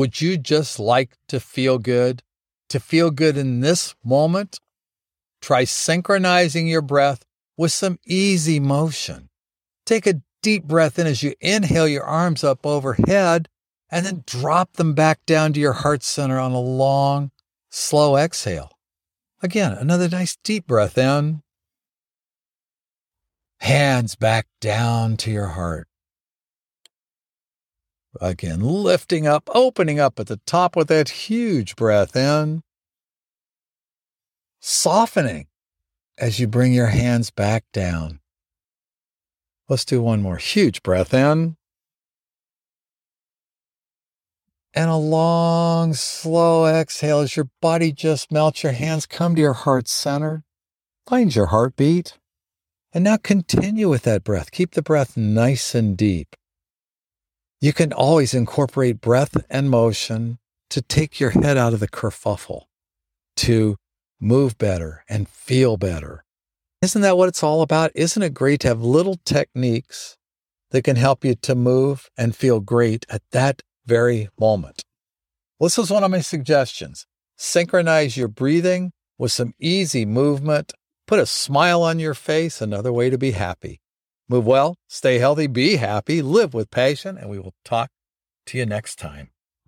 Would you just like to feel good? To feel good in this moment? Try synchronizing your breath with some easy motion. Take a deep breath in as you inhale your arms up overhead and then drop them back down to your heart center on a long, slow exhale. Again, another nice deep breath in. Hands back down to your heart. Again, lifting up, opening up at the top with that huge breath in. Softening as you bring your hands back down. Let's do one more huge breath in. And a long, slow exhale as your body just melts. Your hands come to your heart center. Find your heartbeat. And now continue with that breath. Keep the breath nice and deep. You can always incorporate breath and motion to take your head out of the kerfuffle, to move better and feel better. Isn't that what it's all about? Isn't it great to have little techniques that can help you to move and feel great at that very moment? Well, this is one of my suggestions. Synchronize your breathing with some easy movement. Put a smile on your face, another way to be happy. Move well, stay healthy, be happy, live with passion, and we will talk to you next time.